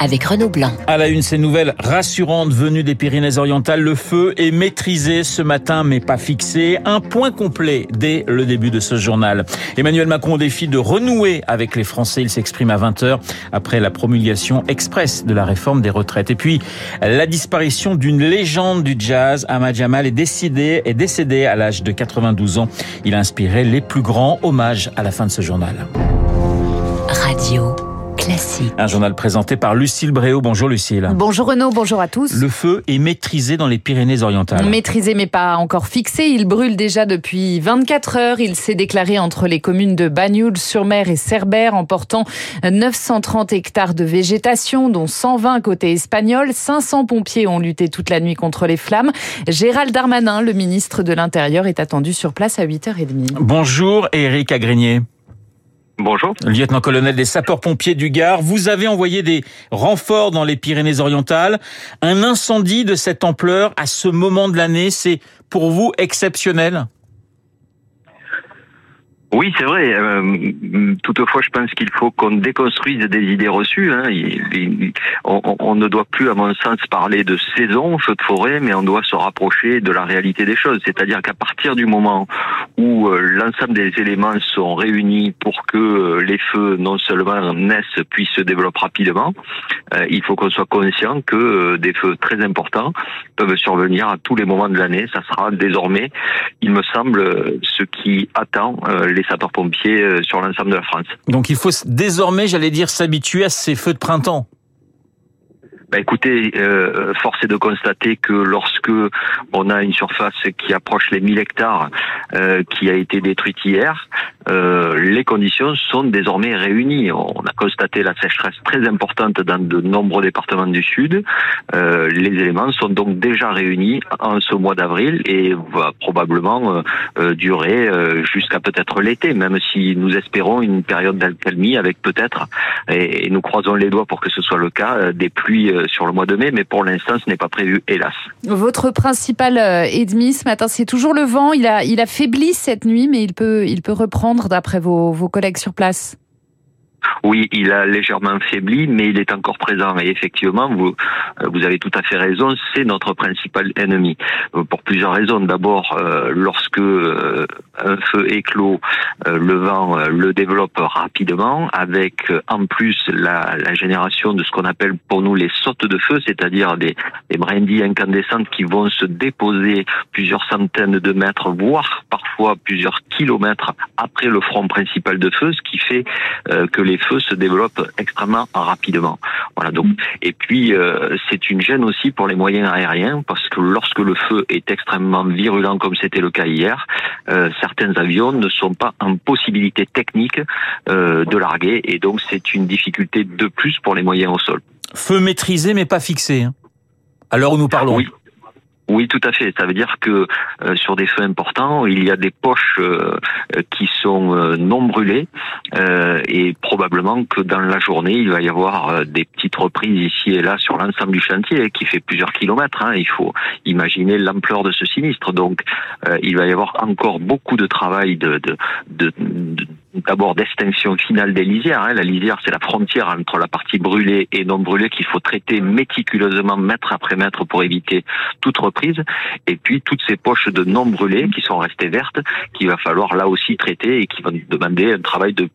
avec Renaud Blanc. À la une, ces nouvelles rassurantes venues des Pyrénées-Orientales. Le feu est maîtrisé ce matin, mais pas fixé. Un point complet dès le début de ce journal. Emmanuel Macron défie de renouer avec les Français. Il s'exprime à 20h après la promulgation express de la réforme des retraites. Et puis, la disparition d'une légende du jazz, Ahmad Jamal, est décidé, est décédé à l'âge de 92 ans. Il a inspiré les plus grands hommages à la fin de ce journal. Radio. Classique. Un journal présenté par Lucille Bréau. Bonjour Lucille. Bonjour Renaud, bonjour à tous. Le feu est maîtrisé dans les Pyrénées-Orientales. Maîtrisé mais pas encore fixé. Il brûle déjà depuis 24 heures. Il s'est déclaré entre les communes de Bagnoul-sur-Mer et Cerbère, emportant 930 hectares de végétation, dont 120 côté espagnol. 500 pompiers ont lutté toute la nuit contre les flammes. Gérald Darmanin, le ministre de l'Intérieur, est attendu sur place à 8h30. Bonjour Eric Agrigné. Bonjour. Lieutenant-colonel des sapeurs-pompiers du Gard, vous avez envoyé des renforts dans les Pyrénées-Orientales. Un incendie de cette ampleur à ce moment de l'année, c'est pour vous exceptionnel? Oui, c'est vrai. Euh, toutefois, je pense qu'il faut qu'on déconstruise des idées reçues. Hein. on, ne doit plus, à mon sens, parler de saison, feu de forêt, mais on doit se rapprocher de la réalité des choses. C'est-à-dire qu'à partir du moment où euh, l'ensemble des éléments sont réunis pour que euh, les feux non seulement naissent, puissent se développer rapidement, il faut qu'on soit conscient que des feux très importants peuvent survenir à tous les moments de l'année. Ça sera désormais, il me semble, ce qui attend les les sapeurs-pompiers euh, sur l'ensemble de la France. Donc il faut désormais, j'allais dire, s'habituer à ces feux de printemps. Bah écoutez, euh, force est de constater que lorsque on a une surface qui approche les 1000 hectares euh, qui a été détruite hier, euh, les conditions sont désormais réunies. On a constaté la sécheresse très importante dans de nombreux départements du Sud. Euh, les éléments sont donc déjà réunis en ce mois d'avril et va probablement euh, durer jusqu'à peut-être l'été, même si nous espérons une période d'alcalmie avec peut-être, et, nous croisons les doigts pour que ce soit le cas, des pluies sur le mois de mai, mais pour l'instant ce n'est pas prévu, hélas. Votre principal ennemi ce matin, c'est toujours le vent. Il a, il faibli cette nuit, mais il peut, il peut reprendre d'après vos, collègues sur place? Oui, il a légèrement faibli, mais il est encore présent. Et effectivement, vous, euh, avez tout à fait raison, c'est notre principal ennemi. Euh, pour plusieurs raisons. D'abord, euh, lorsque un feu éclos, le vent le développe rapidement, avec en plus la, génération de ce qu'on appelle pour nous les sautes de feu, c'est-à-dire des, des brindilles incandescentes qui vont se déposer plusieurs centaines de mètres, voire parfois plusieurs kilomètres après le front principal de feu, ce qui fait que feux se développent extrêmement rapidement. Voilà donc. Et puis euh, c'est une gêne aussi pour les moyens aériens parce que lorsque le feu est extrêmement virulent comme c'était le cas hier, euh, certains avions ne sont pas en possibilité technique euh, de larguer et donc c'est une difficulté de plus pour les moyens au sol. Feu maîtrisé mais pas fixé. Hein à l'heure où nous parlons. Oui. Oui, tout à fait. Ça veut dire que euh, sur des feux importants, il y a des poches euh, qui sont euh, non brûlées et probablement que dans la journée, il va y avoir des petites reprises ici et là sur l'ensemble du chantier qui fait plusieurs kilomètres. Hein. Il faut imaginer l'ampleur de ce sinistre. Donc, il va y avoir encore beaucoup de travail de, de, de, de d'abord d'extinction finale des lisières. Hein. La lisière, c'est la frontière entre la partie brûlée et non brûlée qu'il faut traiter méticuleusement mètre après mètre pour éviter toute reprise. Et puis toutes ces poches de non brûlées qui sont restées vertes, qu'il va falloir là aussi traiter et qui vont demander un travail de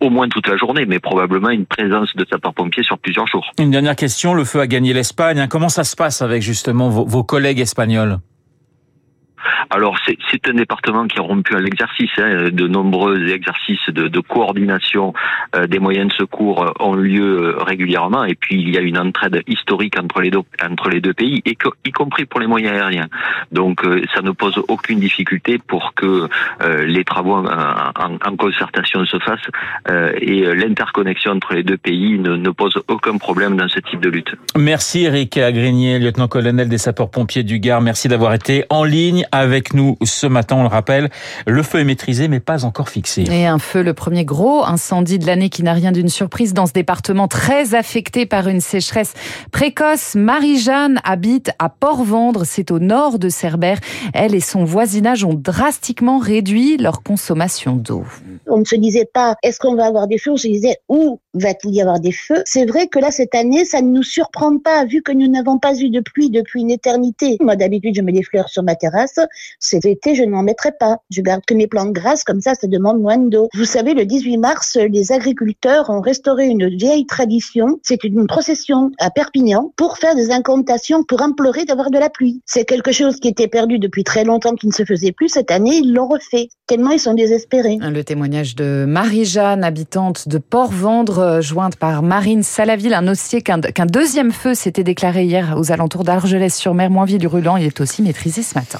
au moins toute la journée, mais probablement une présence de sapeurs-pompiers sur plusieurs jours. Une dernière question, le feu a gagné l'Espagne. Hein. Comment ça se passe avec justement vos collègues espagnols? Alors c'est un département qui est rompu à l'exercice. Hein. De nombreux exercices de, de coordination euh, des moyens de secours euh, ont lieu euh, régulièrement. Et puis il y a une entraide historique entre les deux, entre les deux pays, et y compris pour les moyens aériens. Donc ça ne pose aucune difficulté pour que les travaux en, en, concertation se fassent et l'interconnexion entre les deux pays ne, ne, pose aucun problème dans ce type de lutte. Merci Eric Agrigné, lieutenant-colonel des sapeurs-pompiers du Gard. Merci d'avoir été en ligne avec nous ce matin. On le rappelle, le feu est maîtrisé mais pas encore fixé. Et un feu, le premier gros incendie de l'année qui n'a rien d'une surprise dans ce département très affecté par une sécheresse précoce. Marie-Jeanne habite à Port-Vendre, c'est au nord de Cerbère. Elle et son voisinage ont drastiquement réduit leur consommation d'eau. On ne se disait pas est-ce qu'on va avoir des feux, on se disait où va-t-il y avoir des feux? C'est vrai que là, cette année, ça ne nous surprend pas vu que nous n'avons pas eu de pluie depuis une éternité. Moi, d'habitude, je mets des fleurs sur ma terrasse. Cet été, je n'en mettrai pas. Je garde que mes plantes grasses, comme ça, ça demande moins d'eau. Vous savez, le 18 mars, les agriculteurs ont restauré une vieille tradition. C'est une procession à Perpignan pour faire des incantations, pour implorer d'avoir de la pluie. C'est quelque chose qui était perdu depuis très longtemps, qui ne se faisait plus. Cette année, ils l'ont refait. Tellement ils sont désespérés. Le témoignage de Marie-Jeanne, habitante de Port-Vendre, euh, jointe par Marine Salaville, un dossier qu'un deuxième feu s'était déclaré hier aux alentours d'Argelès-sur-Mer, Moinville du Rulan. Il est aussi maîtrisé ce matin.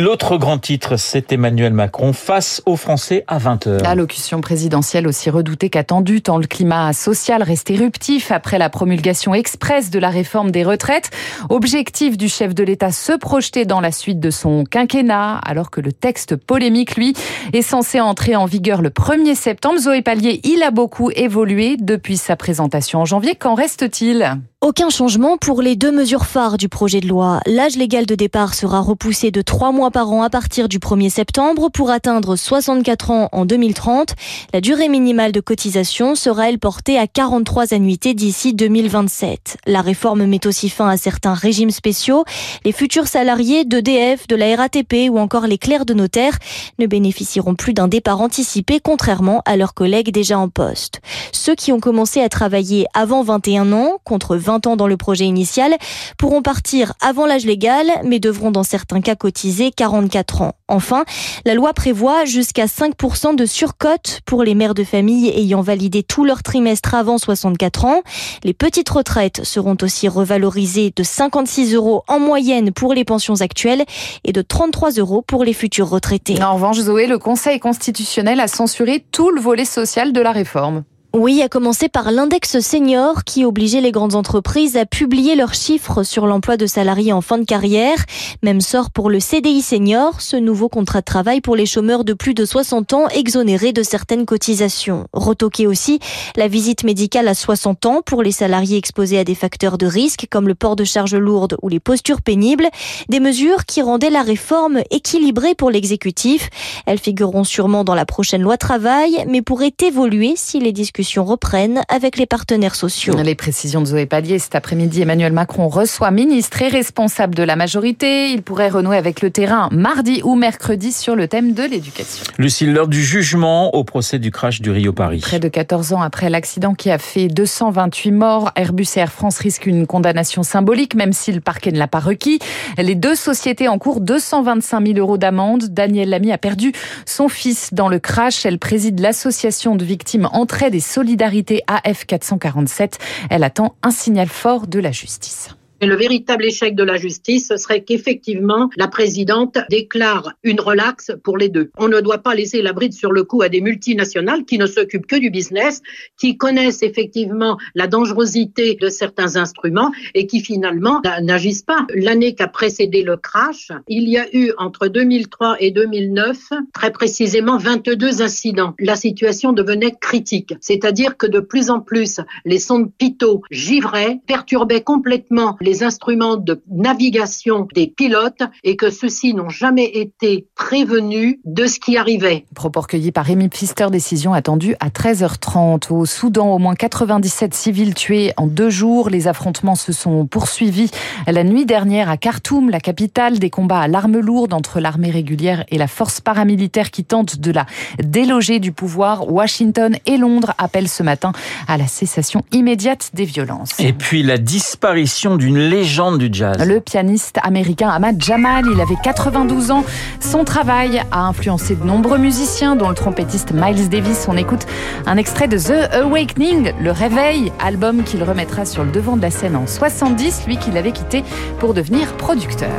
L'autre grand titre, c'est Emmanuel Macron face aux Français à 20h. Allocution présidentielle aussi redoutée qu'attendue, tant le climat social reste éruptif après la promulgation express de la réforme des retraites. Objectif du chef de l'État se projeter dans la suite de son quinquennat, alors que le texte polémique, lui, est censé entrer en vigueur le 1er septembre. Zoé Pallier, il a beaucoup évolué depuis sa présentation en janvier. Qu'en reste-t-il? Aucun changement pour les deux mesures phares du projet de loi. L'âge légal de départ sera repoussé de trois mois par an à partir du 1er septembre pour atteindre 64 ans en 2030. La durée minimale de cotisation sera elle portée à 43 annuités d'ici 2027. La réforme met aussi fin à certains régimes spéciaux. Les futurs salariés d'EDF, de la RATP ou encore les clercs de notaire ne bénéficieront plus d'un départ anticipé contrairement à leurs collègues déjà en poste. Ceux qui ont commencé à travailler avant 21 ans contre 20 20 ans dans le projet initial, pourront partir avant l'âge légal, mais devront dans certains cas cotiser 44 ans. Enfin, la loi prévoit jusqu'à 5% de surcote pour les mères de famille ayant validé tout leur trimestre avant 64 ans. Les petites retraites seront aussi revalorisées de 56 euros en moyenne pour les pensions actuelles et de 33 euros pour les futurs retraités. En revanche, Zoé, le Conseil constitutionnel a censuré tout le volet social de la réforme. Oui, à commencer par l'index senior qui obligeait les grandes entreprises à publier leurs chiffres sur l'emploi de salariés en fin de carrière. Même sort pour le CDI senior, ce nouveau contrat de travail pour les chômeurs de plus de 60 ans exonérés de certaines cotisations. Retoqué aussi la visite médicale à 60 ans pour les salariés exposés à des facteurs de risque comme le port de charges lourdes ou les postures pénibles. Des mesures qui rendaient la réforme équilibrée pour l'exécutif. Elles figureront sûrement dans la prochaine loi travail, mais pourraient évoluer si les discussions reprennent avec les partenaires sociaux. Les précisions de Zoé Pallier. Cet après-midi, Emmanuel Macron reçoit ministre et responsable de la majorité. Il pourrait renouer avec le terrain mardi ou mercredi sur le thème de l'éducation. Lucille, l'heure du jugement au procès du crash du Rio Paris. Près de 14 ans après l'accident qui a fait 228 morts, Airbus et Air France risquent une condamnation symbolique, même si le parquet ne l'a pas requis. Les deux sociétés en cours 225 000 euros d'amende. Daniel Lamy a perdu son fils dans le crash. Elle préside l'association de victimes Entraide et Solidarité AF 447. Elle attend un signal fort de la justice. Et le véritable échec de la justice, ce serait qu'effectivement, la présidente déclare une relaxe pour les deux. On ne doit pas laisser la bride sur le cou à des multinationales qui ne s'occupent que du business, qui connaissent effectivement la dangerosité de certains instruments et qui finalement n'agissent pas. L'année qui a précédé le crash, il y a eu entre 2003 et 2009, très précisément 22 incidents. La situation devenait critique. C'est-à-dire que de plus en plus, les sondes pitot givraient, perturbaient complètement les les instruments de navigation des pilotes et que ceux-ci n'ont jamais été prévenus de ce qui arrivait. Propos recueillis par Rémi Pfister, décision attendue à 13h30. Au Soudan, au moins 97 civils tués en deux jours. Les affrontements se sont poursuivis la nuit dernière à Khartoum, la capitale. Des combats à l'arme lourde entre l'armée régulière et la force paramilitaire qui tente de la déloger du pouvoir. Washington et Londres appellent ce matin à la cessation immédiate des violences. Et puis la disparition d'une légende du jazz. Le pianiste américain Ahmad Jamal, il avait 92 ans. Son travail a influencé de nombreux musiciens, dont le trompettiste Miles Davis. On écoute un extrait de The Awakening, Le Réveil, album qu'il remettra sur le devant de la scène en 70, lui qu'il avait quitté pour devenir producteur.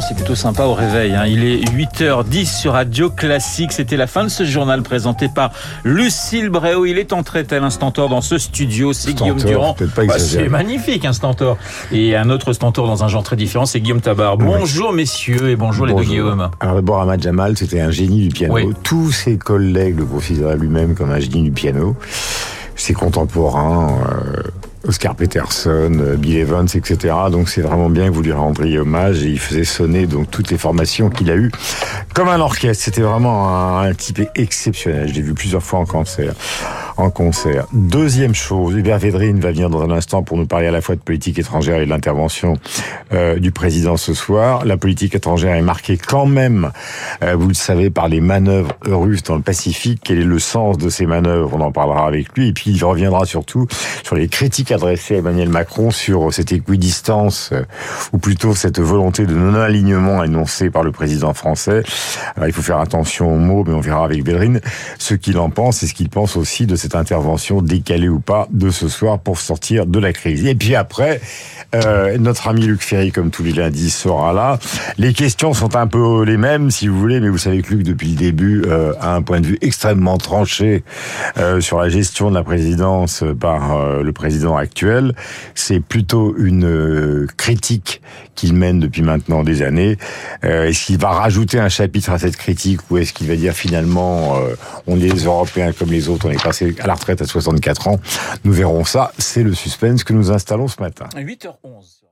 C'est plutôt sympa au réveil. Hein. Il est 8h10 sur Radio Classique. C'était la fin de ce journal présenté par Lucille Bréau. Il est entré tel un stentor dans ce studio. C'est Guillaume Durand. Bah, c'est magnifique un stentor. Et un autre stentor dans un genre très différent, c'est Guillaume Tabar. Bonjour messieurs et bonjour, les deux Guillaume. Alors d'abord, Ahmad Jamal, c'était un génie du piano. Tous ses collègues le considéraient lui-même comme un génie du piano. Ses contemporains, euh, Oscar Peterson, Bill Evans, etc. Donc c'est vraiment bien que vous lui rendriez hommage et il faisait sonner donc toutes les formations qu'il a eues comme un orchestre. C'était vraiment un, type exceptionnel. Je l'ai vu plusieurs fois en concert. En concert. Deuxième chose, Hubert Védrine va venir dans un instant pour nous parler à la fois de politique étrangère et de l'intervention euh, du président ce soir. La politique étrangère est marquée quand même, euh, vous le savez, par les manœuvres russes dans le Pacifique. Quel est le sens de ces manœuvres? On en parlera avec lui. Et puis il reviendra surtout sur les critiques adressé à Emmanuel Macron sur cette équidistance, euh, ou plutôt cette volonté de non-alignement annoncée par le président français. Alors, il faut faire attention aux mots, mais on verra avec Bédrine ce qu'il en pense et ce qu'il pense aussi de cette intervention décalée ou pas de ce soir pour sortir de la crise. Et puis après, euh, notre ami Luc Ferry, comme tous les lundis, sera là. Les questions sont un peu les mêmes, si vous voulez, mais vous savez que Luc, depuis le début, euh, a un point de vue extrêmement tranché euh, sur la gestion de la présidence par le président actuel. C'est plutôt une critique qu'il mène depuis maintenant des années. Est-ce qu'il va rajouter un chapitre à cette critique ou est-ce qu'il va dire finalement on est les Européens comme les autres, on est passé à la retraite à 64 ans Nous verrons ça. C'est le suspense que nous installons ce matin. 8h11.